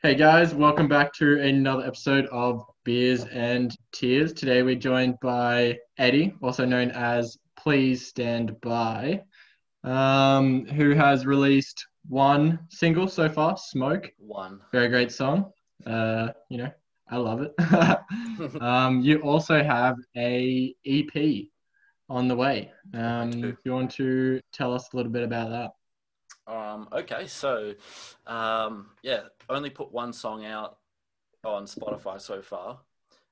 Hey guys, welcome back to another episode of Beers and Tears. Today we're joined by Eddie, also known as PlzStandBye, um, who has released one single so far, Smoke. One. Very great song. Uh, you know, I love it. um, you also have a EP on the way. Um, if you want to tell us a little bit about that. Um, okay, so um, yeah, only put one song out on Spotify so far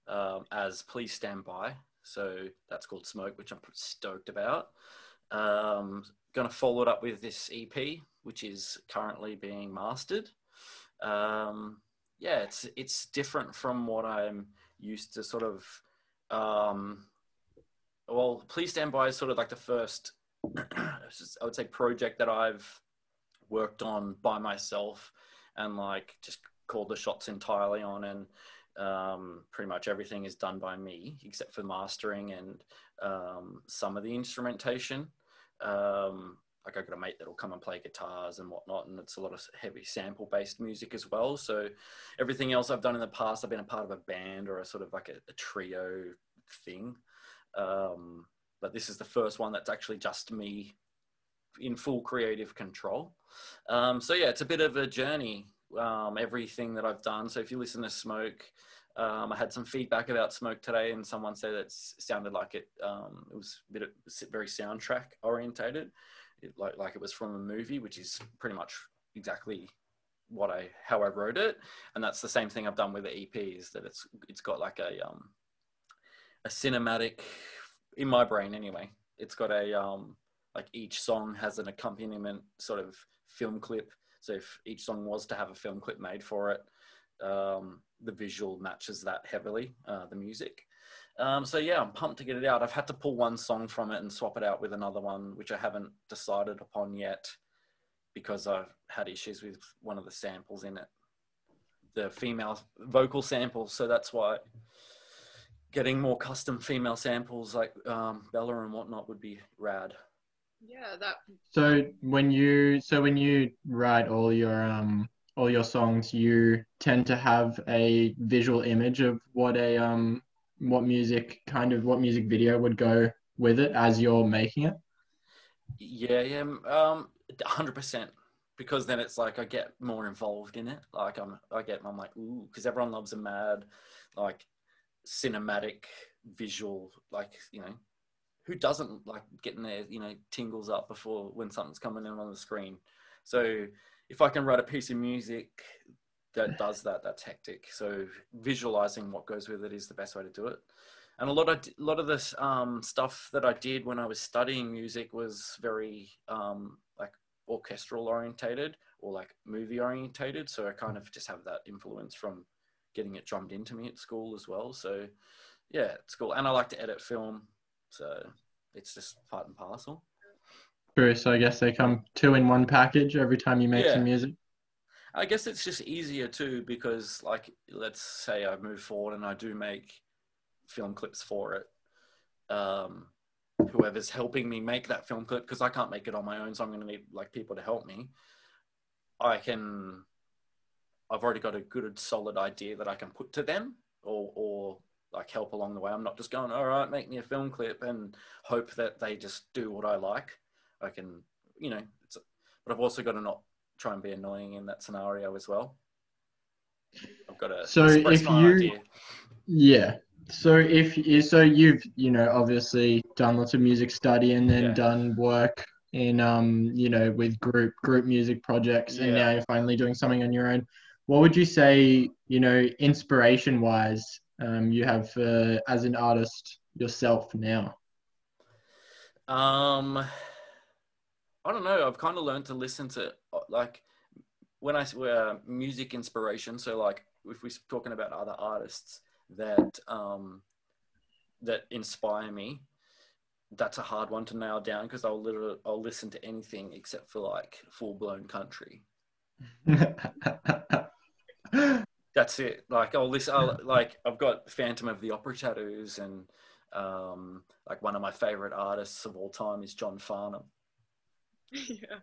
um, as PlzStandBye. So that's called Smoke, which I'm stoked about. Um, gonna follow it up with this EP, which is currently being mastered. Um, yeah, it's it's different from what I'm used to. Sort of, um, well, PlzStandBye is sort of like the first, I would say, project that I've worked on by myself and like just called the shots entirely on and um, pretty much everything is done by me except for mastering and um, some of the instrumentation. Um, like i got a mate that'll come and play guitars and whatnot and it's a lot of heavy sample based music as well. So everything else i've done in the past i've been a part of a band or a sort of like a, a trio thing. Um, but this is the first one that's actually just me in full creative control. Um, so yeah, it's a bit of a journey. Um, everything that I've done. So if you listen to Smoke, um, I had some feedback about Smoke today, and someone said it sounded like it. Um, it was a bit of, very soundtrack orientated, it, like like it was from a movie, which is pretty much exactly what I how I wrote it, and that's the same thing I've done with the EP. Is that it's it's got like a um a cinematic in my brain anyway. It's got a um like each song has an accompaniment sort of film clip. So if each song was to have a film clip made for it, um, the visual matches that heavily, uh, the music. Um, so yeah, I'm pumped to get it out. I've had to pull one song from it and swap it out with another one, which I haven't decided upon yet because I've had issues with one of the samples in it, the female vocal samples. So that's why getting more custom female samples like um, Bella and whatnot would be rad yeah that so when you so when you write all your um all your songs you tend to have a visual image of what a um what music kind of what music video would go with it as you're making it yeah yeah um 100% because then it's like I get more involved in it. Like I'm, I get, I'm like, ooh, because everyone loves a mad, like cinematic visual, like you know, who doesn't like getting their you know tingles up before when something's coming in on the screen? So if i can write a piece of music that does that that's hectic so visualizing what goes with it is the best way to do it. And a lot of a lot of this um, stuff that i did when i was studying music was very um, like orchestral orientated or like movie orientated. So i kind of just have that influence from getting it drummed into me at school as well. So yeah it's cool and i like to edit film so it's just part and parcel. True. So I guess they come two in one package every time you make yeah. some music. I guess it's just easier too because, like, let's say I move forward and I do make film clips for it. Um, whoever's helping me make that film clip, because I can't make it on my own, so I'm going to need like people to help me. I can. I've already got a good, solid idea that I can put to them, or or like help along the way. I'm not just going, all right, make me a film clip and hope that they just do what I like. I can, you know, but I've also got to not try and be annoying in that scenario as well. I've got to so if you, idea. yeah. So if you, so you've you know obviously done lots of music study and then yeah. done work in um you know with group group music projects yeah. and now you're finally doing something on your own. What would you say you know inspiration wise um, you have uh, as an artist yourself now? Um, I don't know. I've kind of learned to listen to uh, like when I uh, music inspiration. So like if we're talking about other artists that um, that inspire me, that's a hard one to nail down because I'll literally I'll listen to anything except for like full blown country. that's it. Like I'll listen. I'll, like I've got Phantom of the Opera tattoos, and um, like one of my favorite artists of all time is John Farnham. yeah.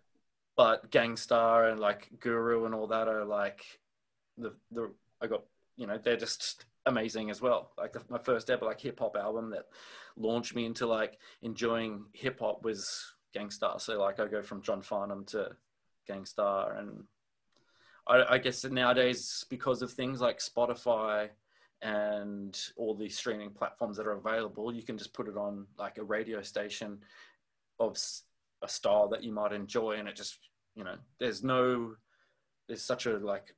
But Gang Starr and like Guru and all that are like the the I got you know they're just amazing as well. Like the, my first ever like hip hop album that launched me into like enjoying hip hop was Gang Starr. So like I go from John Farnham to Gang Starr, and I, I guess nowadays because of things like Spotify and all the streaming platforms that are available, you can just put it on like a radio station of a style that you might enjoy, and it just you know there's no there's such a like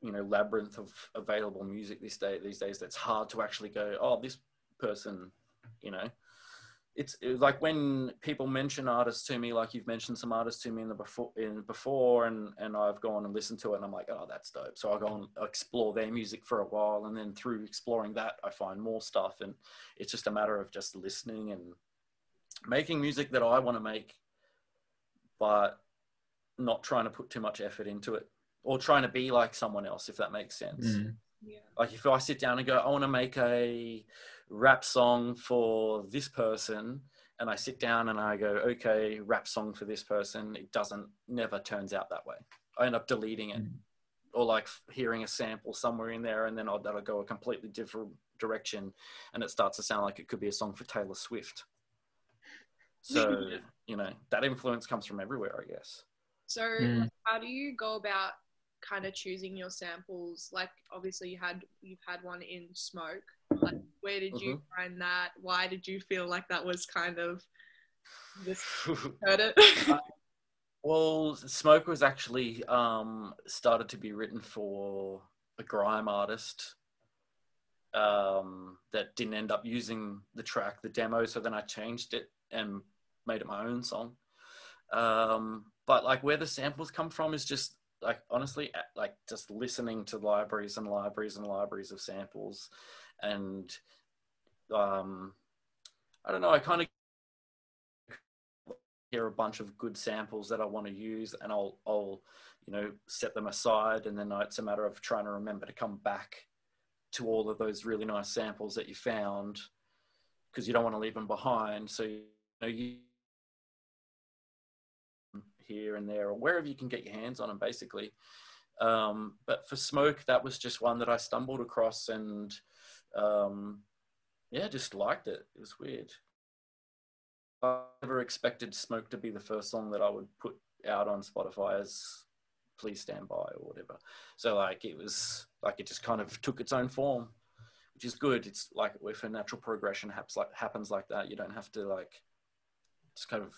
you know labyrinth of available music these day these days that's hard to actually go oh this person you know it's like when people mention artists to me like you've mentioned some artists to me in the before in before and and I've gone and listened to it and I'm like oh that's dope so I go and explore their music for a while and then through exploring that I find more stuff and it's just a matter of just listening and making music that I want to make but not trying to put too much effort into it or trying to be like someone else, if that makes sense. Mm. Yeah. Like if I sit down and go, I want to make a rap song for this person, and I sit down and I go, okay, rap song for this person, it doesn't never turns out that way. I end up deleting it. Mm. Or like hearing a sample somewhere in there, and then I'll, that'll go a completely different direction, and it starts to sound like it could be a song for Taylor Swift. So you know that influence comes from everywhere, I guess. So, mm. how do you go about kind of choosing your samples? Like, obviously, you had you've had one in Smoke. Like, where did you mm-hmm. find that? Why did you feel like that was kind of just heard it? uh, well, Smoke was actually um, started to be written for a grime artist um, that didn't end up using the track, the demo. So then I changed it and made it my own song. Um, but like where the samples come from is just like honestly like just listening to libraries and libraries and libraries of samples and um i don't know i kind of hear a bunch of good samples that i want to use and i'll i'll you know set them aside and then it's a matter of trying to remember to come back to all of those really nice samples that you found because you don't want to leave them behind. So you know you here and there or wherever you can get your hands on them basically. Um, but for smoke that was just one that i stumbled across and um, yeah just liked it. It was weird. I never expected smoke to be the first song that i would put out on spotify as PlzStandBye or whatever. So like it was like it just kind of took its own form which is good. It's like if a natural progression happens like happens like that you don't have to like just kind of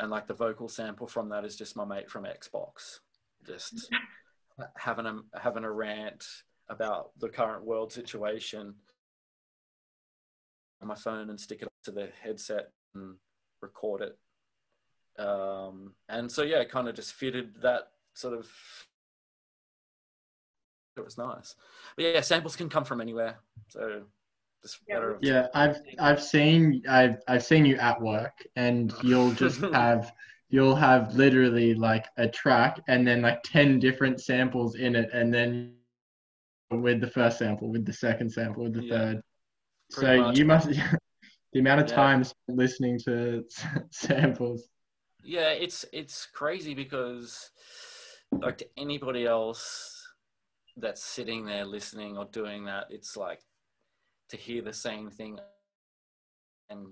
and like the vocal sample from that is just my mate from Xbox, just having a having a rant about the current world situation on my phone and stick it to the headset and record it. Um, and so yeah, it kind of just fitted that sort of. It was nice, but yeah, samples can come from anywhere. So yeah. yeah, I've I've seen I've I've seen you at work, and you'll just have you'll have literally like a track and then like ten different samples in it, and then with the first sample, with the second sample, with the yeah. third. Pretty so much. you must the amount of yeah. time listening to samples. Yeah, it's it's crazy because like to anybody else that's sitting there listening or doing that, it's like to hear the same thing and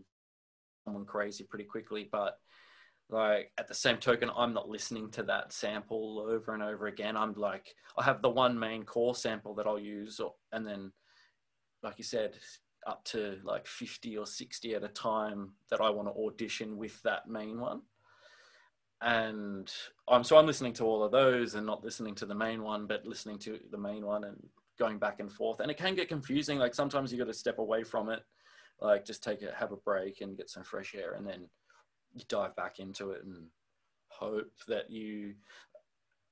someone crazy pretty quickly. But like at the same token, I'm not listening to that sample over and over again. I'm like, I have the one main core sample that I'll use, and then, like you said, up to like 50 or 60 at a time that I want to audition with that main one. And I'm so I'm listening to all of those and not listening to the main one, but listening to the main one and going back and forth. And it can get confusing like sometimes you got to step away from it like just take it have a break and get some fresh air and then you dive back into it and hope that you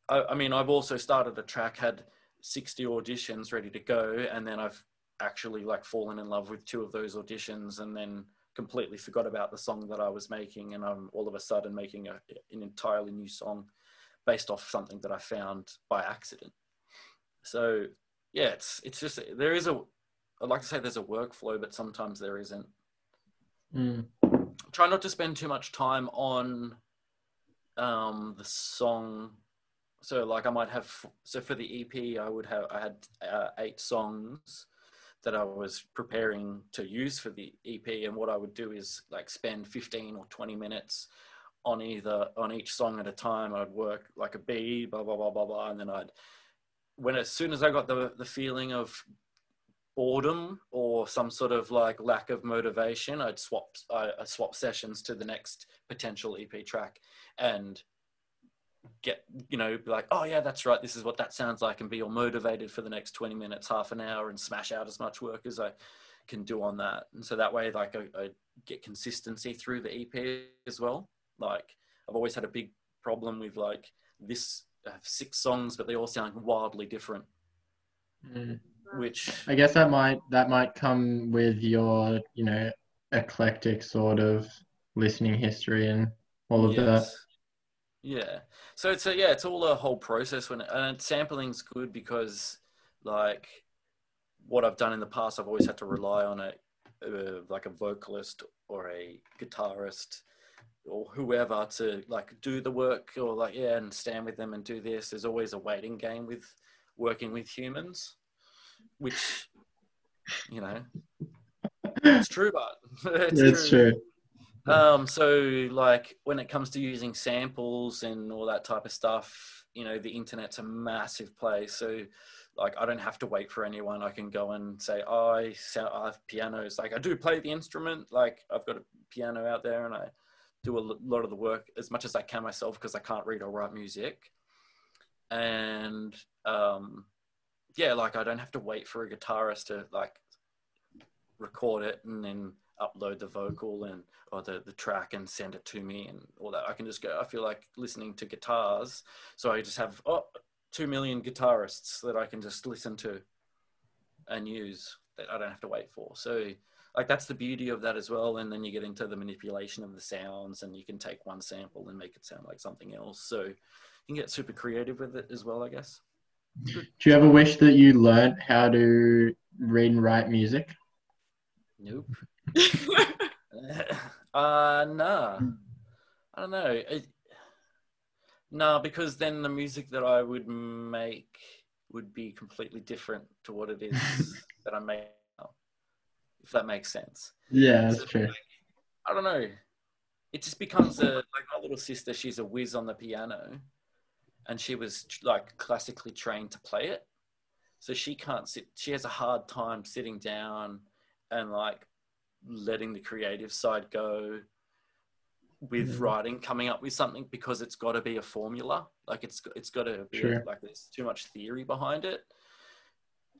I, I mean i've also started a track had 60 auditions ready to go and then i've actually like fallen in love with two of those auditions and then completely forgot about the song that i was making and i'm all of a sudden making a, an entirely new song based off something that i found by accident. So yeah, it's it's just there is a I'd like to say there's a workflow, but sometimes there isn't. Mm. Try not to spend too much time on um, the song so like I might have so for the EP I would have I had uh, eight songs that I was preparing to use for the EP and what I would do is like spend 15 or 20 minutes on either on each song at a time I'd work like a B blah blah blah blah blah and then I'd when as soon as I got the the feeling of boredom or some sort of like lack of motivation I'd swap I, I swap sessions to the next potential EP track and get you know be like oh yeah that's right. This is what that sounds like and be all motivated for the next 20 minutes half an hour and smash out as much work as i can do on that. And so that way like i, I get consistency through the ep as well. Like i've always had a big problem with like this have six songs but they all sound wildly different Mm. which I guess that might that might come with your you know eclectic sort of listening history and all of that. Yeah. So it's a, yeah, it's all a whole process when and sampling's good because like what I've done in the past, I've always had to rely on a, uh, like a vocalist or a guitarist or whoever to like do the work or like yeah and stand with them and do this. There's always a waiting game with working with humans, which you know it's true, but it's, It's true. true. Um, so like when it comes to using samples and all that type of stuff, you know, the internet's a massive place. So like I don't have to wait for anyone. I can go and say, oh, I sound I have pianos. Like I do play the instrument. Like I've got a piano out there and I do a lot of the work as much as I can myself because I can't read or write music. And um, yeah, like I don't have to wait for a guitarist to like record it and then upload the vocal and or the, the track and send it to me and all that. I can just go, I feel like listening to guitars. So I just have oh, two million guitarists that I can just listen to and use that I don't have to wait for. So like that's the beauty of that as well. And then you get into the manipulation of the sounds and you can take one sample and make it sound like something else. So you can get super creative with it as well, I guess. Do you ever wish that you learnt how to read and write music? Nope. uh nah i don't know it, no because then the music that i would make would be completely different to what it is that i make if that makes sense Yeah, that's So, true. like, i don't know it just becomes a like my little sister she's a whiz on the piano and she was like classically trained to play it so she can't sit she has a hard time sitting down and like letting the creative side go with Mhm. writing coming up with something because it's got to be a formula like it's it's got to be Sure. like there's too much theory behind it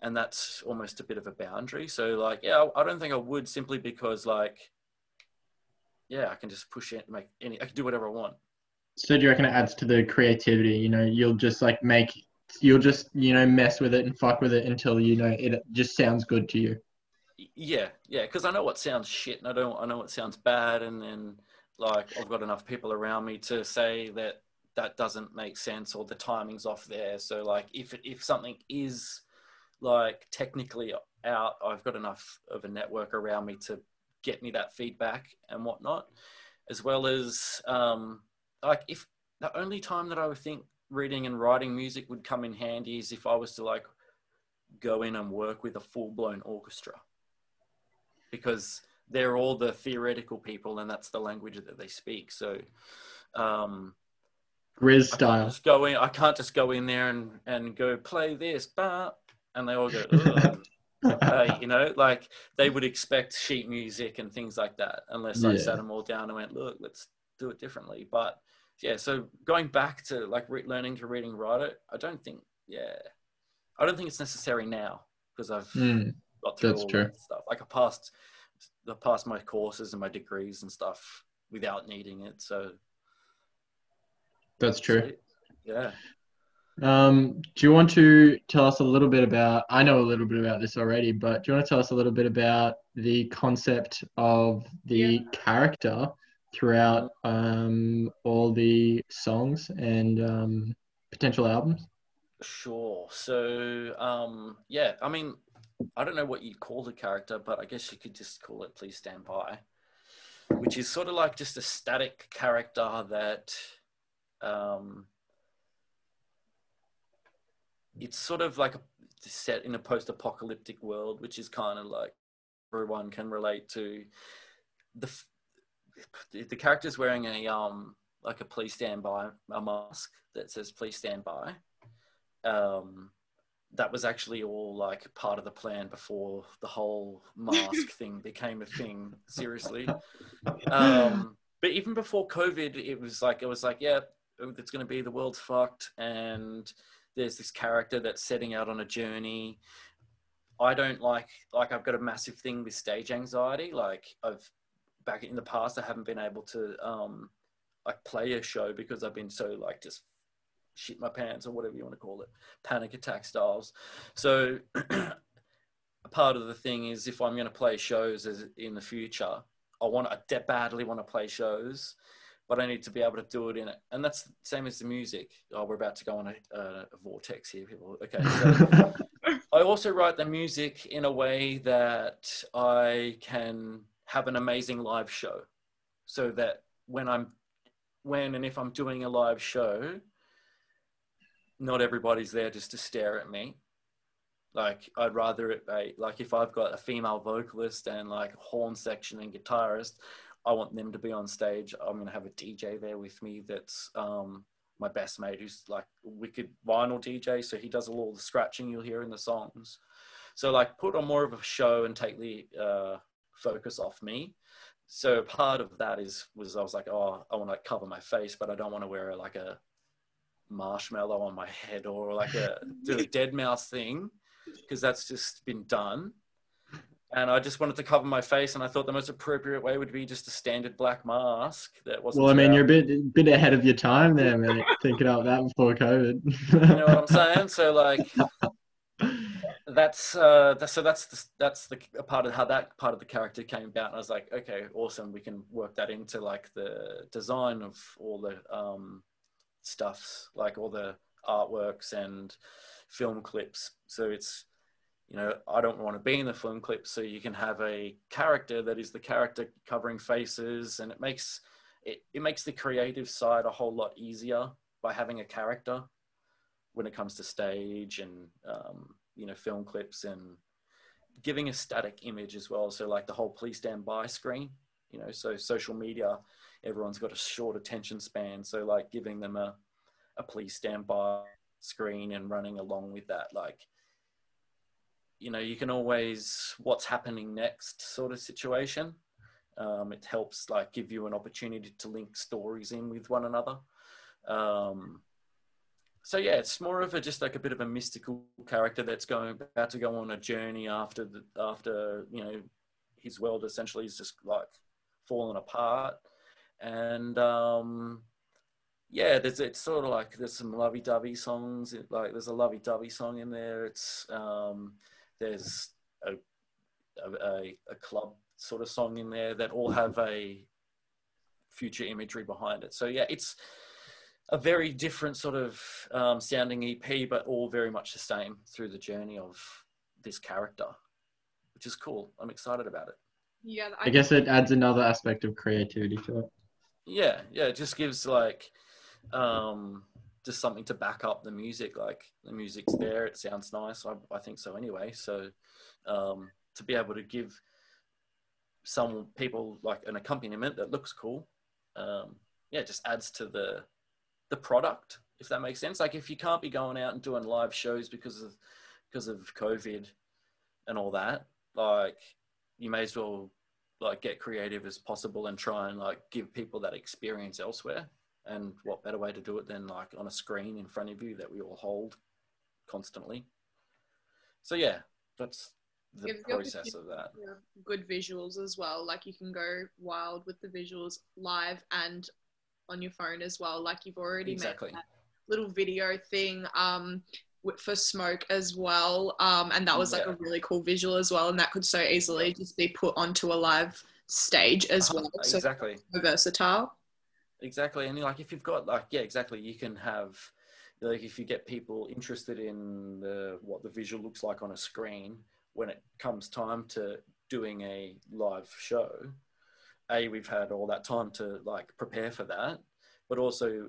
and that's almost a bit of a boundary so like yeah i don't think i would simply because like yeah i can just push it make any i can do whatever i want So do you reckon it adds to the creativity? You know, you'll just like make, you'll just you know mess with it and fuck with it until you know it just sounds good to you. Yeah yeah because i know what sounds shit and i don't i know what sounds bad and then like i've got enough people around me to say that that doesn't make sense or the timing's off there so like if if something is like technically out i've got enough of a network around me to get me that feedback and whatnot as well as um like if the only time that i would think reading and writing music would come in handy is if i was to like go in and work with a full-blown orchestra because they're all the theoretical people and that's the language that they speak so um GRiZ style. just go in. I can't just go in there and, and go play this, but and they all go, uh, you know, like they would expect sheet music and things like that, unless I Yeah. sat them all down and went, look, let's do it differently. But yeah, so going back to like re- learning to read and write it, I don't think, yeah, I don't think it's necessary now because I've Mm, got through that's all true. that stuff. Like I passed, I passed my courses and my degrees and stuff without needing it. So that's true. sweet. Yeah. Um, do you want to tell us a little bit about? I know a little bit about this already, but do you want to tell us a little bit about the concept of the Yeah. character throughout um, all the songs and um, potential albums? Sure. So, um, yeah, I mean, I don't know what you'd call the character, but I guess you could just call it Please Stand By, which is sort of like just a static character that um, it's sort of like a, set in a post-apocalyptic world, which is kind of like everyone can relate to. The the character's wearing a um like a please stand by a mask that says please stand by. Um, that was actually all like part of the plan before the whole mask thing became a thing. Seriously. Um, but even before COVID, it was like it was like yeah, it's going to be the world's fucked and there's this character that's setting out on a journey. I don't like like I've got a massive thing with stage anxiety. Like I've back in the past, I haven't been able to um, like play a show because I've been so like just shit my pants or whatever you want to call it, panic attack styles. So a part of the thing is if I'm going to play shows in the future, I want I badly want to play shows but I need to be able to do it in it. And that's the same as the music. Oh, we're about to go on a, a, a vortex here, people. Okay. So I also write the music in a way that I can have an amazing live show so that when I'm, when and if I'm doing a live show, not everybody's there just to stare at me. Like I'd rather it be like if I've got a female vocalist and like horn section and guitarist, I want them to be on stage. I'm going to have a DJ there with me that's um, my best mate who's like wicked vinyl DJ. So he does all the scratching you'll hear in the songs. So like put on more of a show and take the uh, focus off me. So part of that is was I was like, oh, I want to cover my face, but I don't want to wear like a marshmallow on my head or like a do a deadmau5 thing because that's just been done and I just wanted to cover my face, and I thought the most appropriate way would be just a standard black mask that wasn't. Well, I mean, you're a bit bit ahead of your time there, man. thinking about that before COVID. you know what I'm saying? So like, that's uh, that's, so that's the, that's the part of how that part of the character came about. And I was like, okay, awesome. We can work that into like the design of all the um, stuffs, like all the artworks and film clips. So it's you know, I don't want to be in the film clip, so you can have a character that is the character covering faces, and it makes it, it makes the creative side a whole lot easier by having a character when it comes to stage and um, you know film clips and giving a static image as well. So like the whole please stand by screen, you know, so social media, everyone's got a short attention span. So like giving them a, a please stand by screen and running along with that, like you know, you can always what's happening next sort of situation. Um, it helps like give you an opportunity to link stories in with one another. Um, so yeah, it's more of a just like a bit of a mystical character that's going about to go on a journey after the after you know his world essentially is just like fallen apart, and um, yeah, there's it's sort of like there's some lovey-dovey songs. Like there's a lovey-dovey song in there. It's um, there's a, a, a club sort of song in there that all have a future imagery behind it. So yeah, it's a very different sort of um, sounding EP, but all very much the same through the journey of this character, which is cool. I'm excited about it. Yeah, I, I guess it adds another aspect of creativity to it. Yeah, yeah, it just gives like um, just something to back up the music. Like the music's there, it sounds nice. I, I think so anyway. So um, to be able to give some people like an accompaniment that looks cool, um, yeah, just adds to the the product. If that makes sense. Like if you can't be going out and doing live shows because of because of COVID and all that, like you may as well like get creative as possible and try and like give people that experience elsewhere and what better way to do it than like on a screen in front of you that we all hold constantly. So yeah that's the process of that. good visuals as well like you can go wild with the visuals live and on your phone as well. Like you've already exactly. made that little video thing um for smoke as well um and that was like yeah. a really cool visual as well and that could so easily just be put onto a live stage as well. So exactly. versatile exactly and like if you've got like yeah exactly you can have like if you get people interested in the what the visual looks like on a screen when it comes time to doing a live show a we've had all that time to like prepare for that but also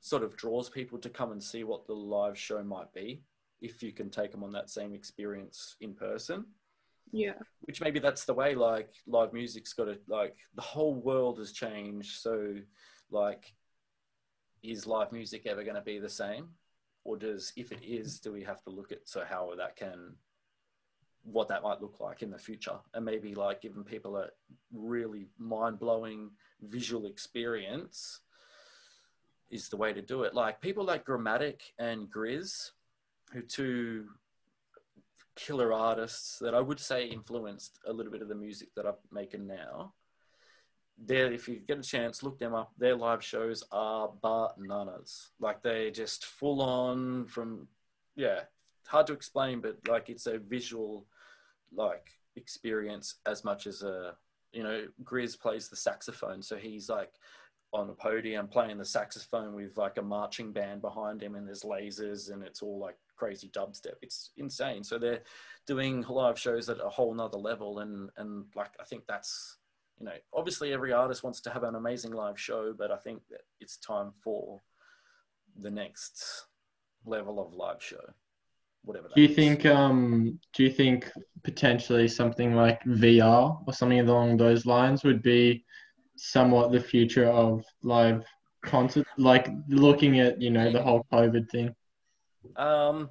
sort of draws people to come and see what the live show might be if you can take them on that same experience in person yeah. Which maybe that's the way like live music's got to like the whole world has changed so like is live music ever going to be the same? Or does if it is do we have to look at so how that can what that might look like in the future? And maybe like giving people a really mind-blowing visual experience is the way to do it. Like people like Gramatik and GRiZ who two killer artists that I would say influenced a little bit of the music that I'm making now. There, if you get a chance, look them up. Their live shows are bananas. Like they're just full on from, yeah, hard to explain, but like it's a visual, like experience as much as a, you know, GRiZ plays the saxophone, so he's like on a podium playing the saxophone with like a marching band behind him, and there's lasers, and it's all like crazy dubstep. It's insane. So they're doing live shows at a whole nother level. And, and like, I think that's, you know, obviously every artist wants to have an amazing live show, but I think that it's time for the next level of live show. Whatever do you is. think um do you think potentially something like VR or something along those lines would be somewhat the future of live concert like looking at you know the whole covid thing um,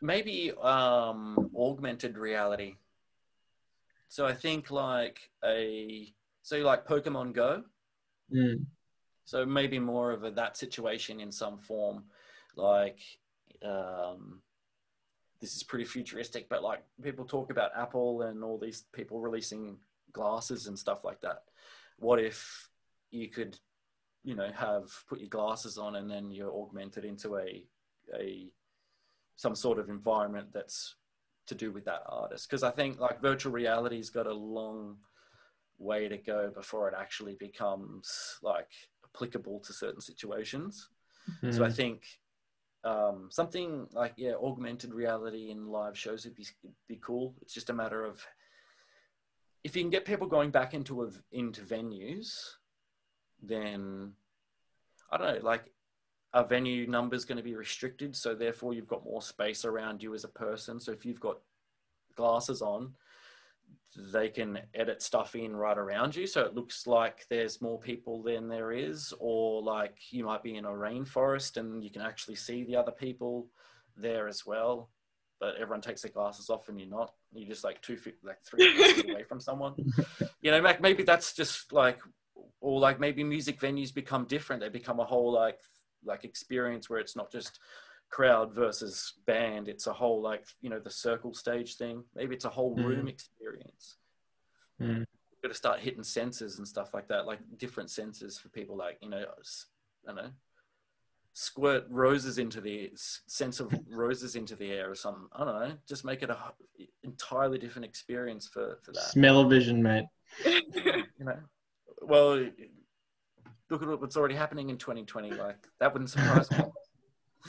maybe um, augmented reality. So I think like a so like Pokemon Go. Mm. So maybe more of a, that situation in some form, like um, this is pretty futuristic, but like people talk about Apple and all these people releasing glasses and stuff like that. What if you could you know have put your glasses on and then you're augmented into a a some sort of environment that's to do with that artist because i think like virtual reality's got a long way to go before it actually becomes like applicable to certain situations mm-hmm. so i hmm. think um, something like yeah augmented reality in live shows would be, be cool it's just a matter of if you can get people going back into a, into venues then I don't know, like are venue numbers going to be restricted? So therefore, you've got more space around you as a person. So if you've got glasses on, they can edit stuff in right around you. So it looks like there's more people than there is, or like you might be in a rainforest and you can actually see the other people there as well. But everyone takes their glasses off and you're not. You're just like two feet, like three feet away from someone. You know, maybe that's just like or like maybe music venues become different. They become a whole like like experience where it's not just crowd versus band. It's a whole like you know the circle stage thing. Maybe it's a whole mm. room experience. Mm. got to start hitting senses and stuff like that like different senses for people like you know i don't know squirt roses into the sense of roses into the air or something i don't know. Just make it a entirely different experience for for that. Smell-o-vision mate. You know well, look at what's already happening in 2020. Like that wouldn't surprise me.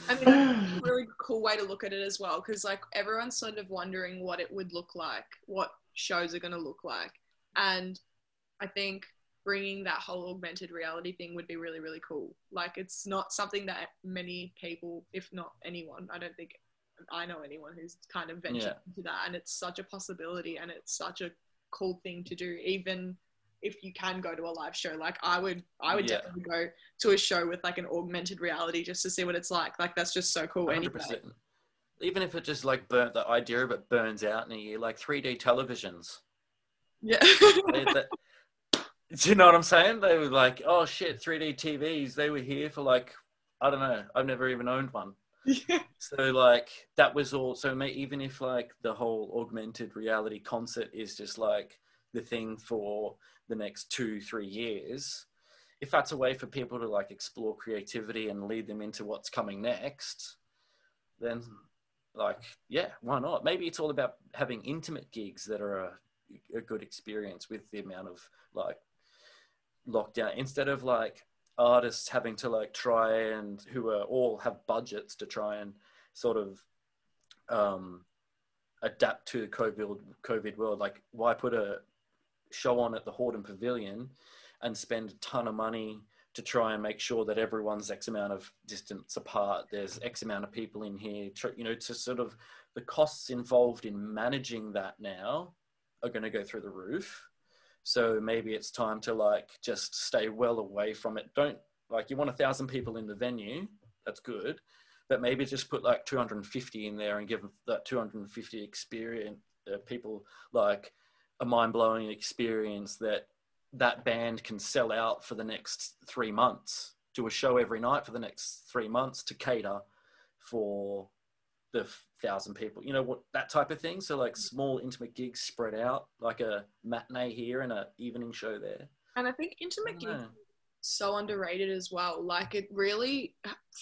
I mean, a really cool way to look at it as well, because like everyone's sort of wondering what it would look like, what shows are going to look like, and I think bringing that whole augmented reality thing would be really really cool. Like it's not something that many people, if not anyone, I don't think I know anyone who's kind of ventured yeah. into that, and it's such a possibility, and it's such a cool thing to do, even if you can go to a live show like i would i would yeah. definitely go to a show with like an augmented reality just to see what it's like like that's just so cool 100%. Anyway. even if it just like burnt the idea of it burns out in a year like 3d televisions yeah that, do you know what i'm saying they were like oh shit 3d tvs they were here for like i don't know i've never even owned one yeah. So like that was all. So even if like the whole augmented reality concert is just like the thing for the next two, three years, if that's a way for people to like explore creativity and lead them into what's coming next, then like, yeah, why not? Maybe it's all about having intimate gigs that are a, a good experience with the amount of like lockdown instead of like artists having to like try and who are all have budgets to try and sort of um, adapt to the COVID COVID world. Like, why put a show on at the Hordern Pavilion and spend a ton of money to try and make sure that everyone's X amount of distance apart. There's X amount of people in here. You know, to sort of the costs involved in managing that now are going to go through the roof. So maybe it's time to like just stay well away from it. Don't like you want a thousand people in the venue. That's good, but maybe just put like 250 in there and give that 250 experience uh, people like a mind blowing experience that that band can sell out for the next three months. Do a show every night for the next three months to cater for the thousand people. You know what that type of thing. So like small intimate gigs spread out, like a matinee here and a evening show there. And I think intimate gigs so underrated as well. Like it really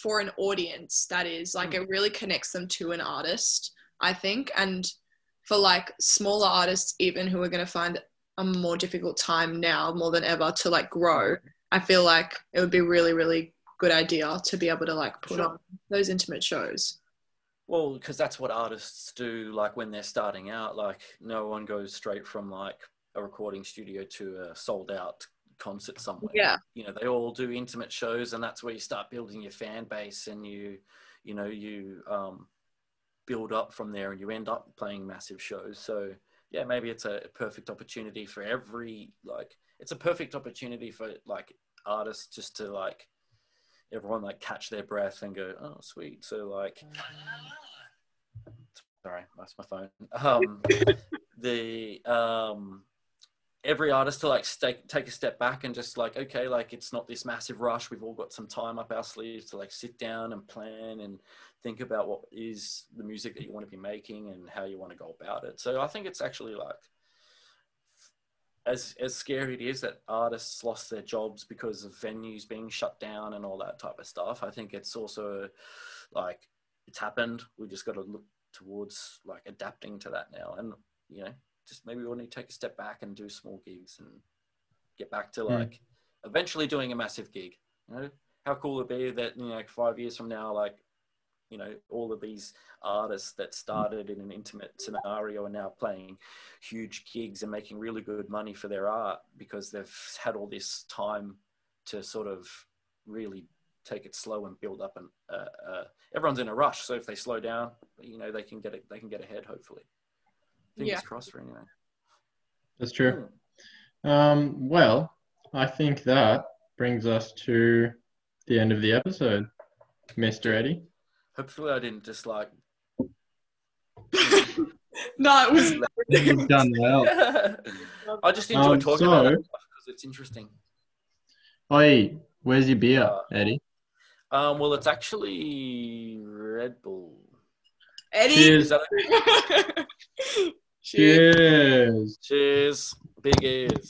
for an audience that is like mm. it really connects them to an artist, I think. And for like smaller artists even who are gonna find a more difficult time now more than ever to like grow, I feel like it would be really, really good idea to be able to like put sure. on those intimate shows. Well, because that's what artists do, like when they're starting out. Like, no one goes straight from like a recording studio to a sold out concert somewhere. Yeah. You know, they all do intimate shows, and that's where you start building your fan base, and you, you know, you um, build up from there, and you end up playing massive shows. So, yeah, maybe it's a perfect opportunity for every like. It's a perfect opportunity for like artists just to like everyone like catch their breath and go, oh, sweet. So like, sorry, that's my phone. Um, the um, every artist to like stay, take a step back and just like, okay, like it's not this massive rush. We've all got some time up our sleeves to like sit down and plan and think about what is the music that you want to be making and how you want to go about it. So I think it's actually like as as scary it is that artists lost their jobs because of venues being shut down and all that type of stuff, I think it's also like it's happened. We just got to look towards like adapting to that now, and you know, just maybe we'll need to take a step back and do small gigs and get back to hmm. like mm. eventually doing a massive gig. You know, how cool would it be that you know five years from now, like you know all of these artists that started in an intimate scenario are now playing huge gigs and making really good money for their art because they've had all this time to sort of really take it slow and build up and uh, uh, everyone's in a rush. So if they slow down you know they can get it they can get ahead hopefully. Fingers yeah. crossed for anyway. That's true. Hmm. um, well i think that brings us to the end of the episode mr eddie Hopefully, I didn't just like. no, it was. You've done well. I just enjoy um, talking so, about it because it's interesting. Oi, where's your beer, uh, Eddie? Um, well, it's actually Red Bull. Eddie. Cheers. Cheers. Cheers. Cheers. Big ears.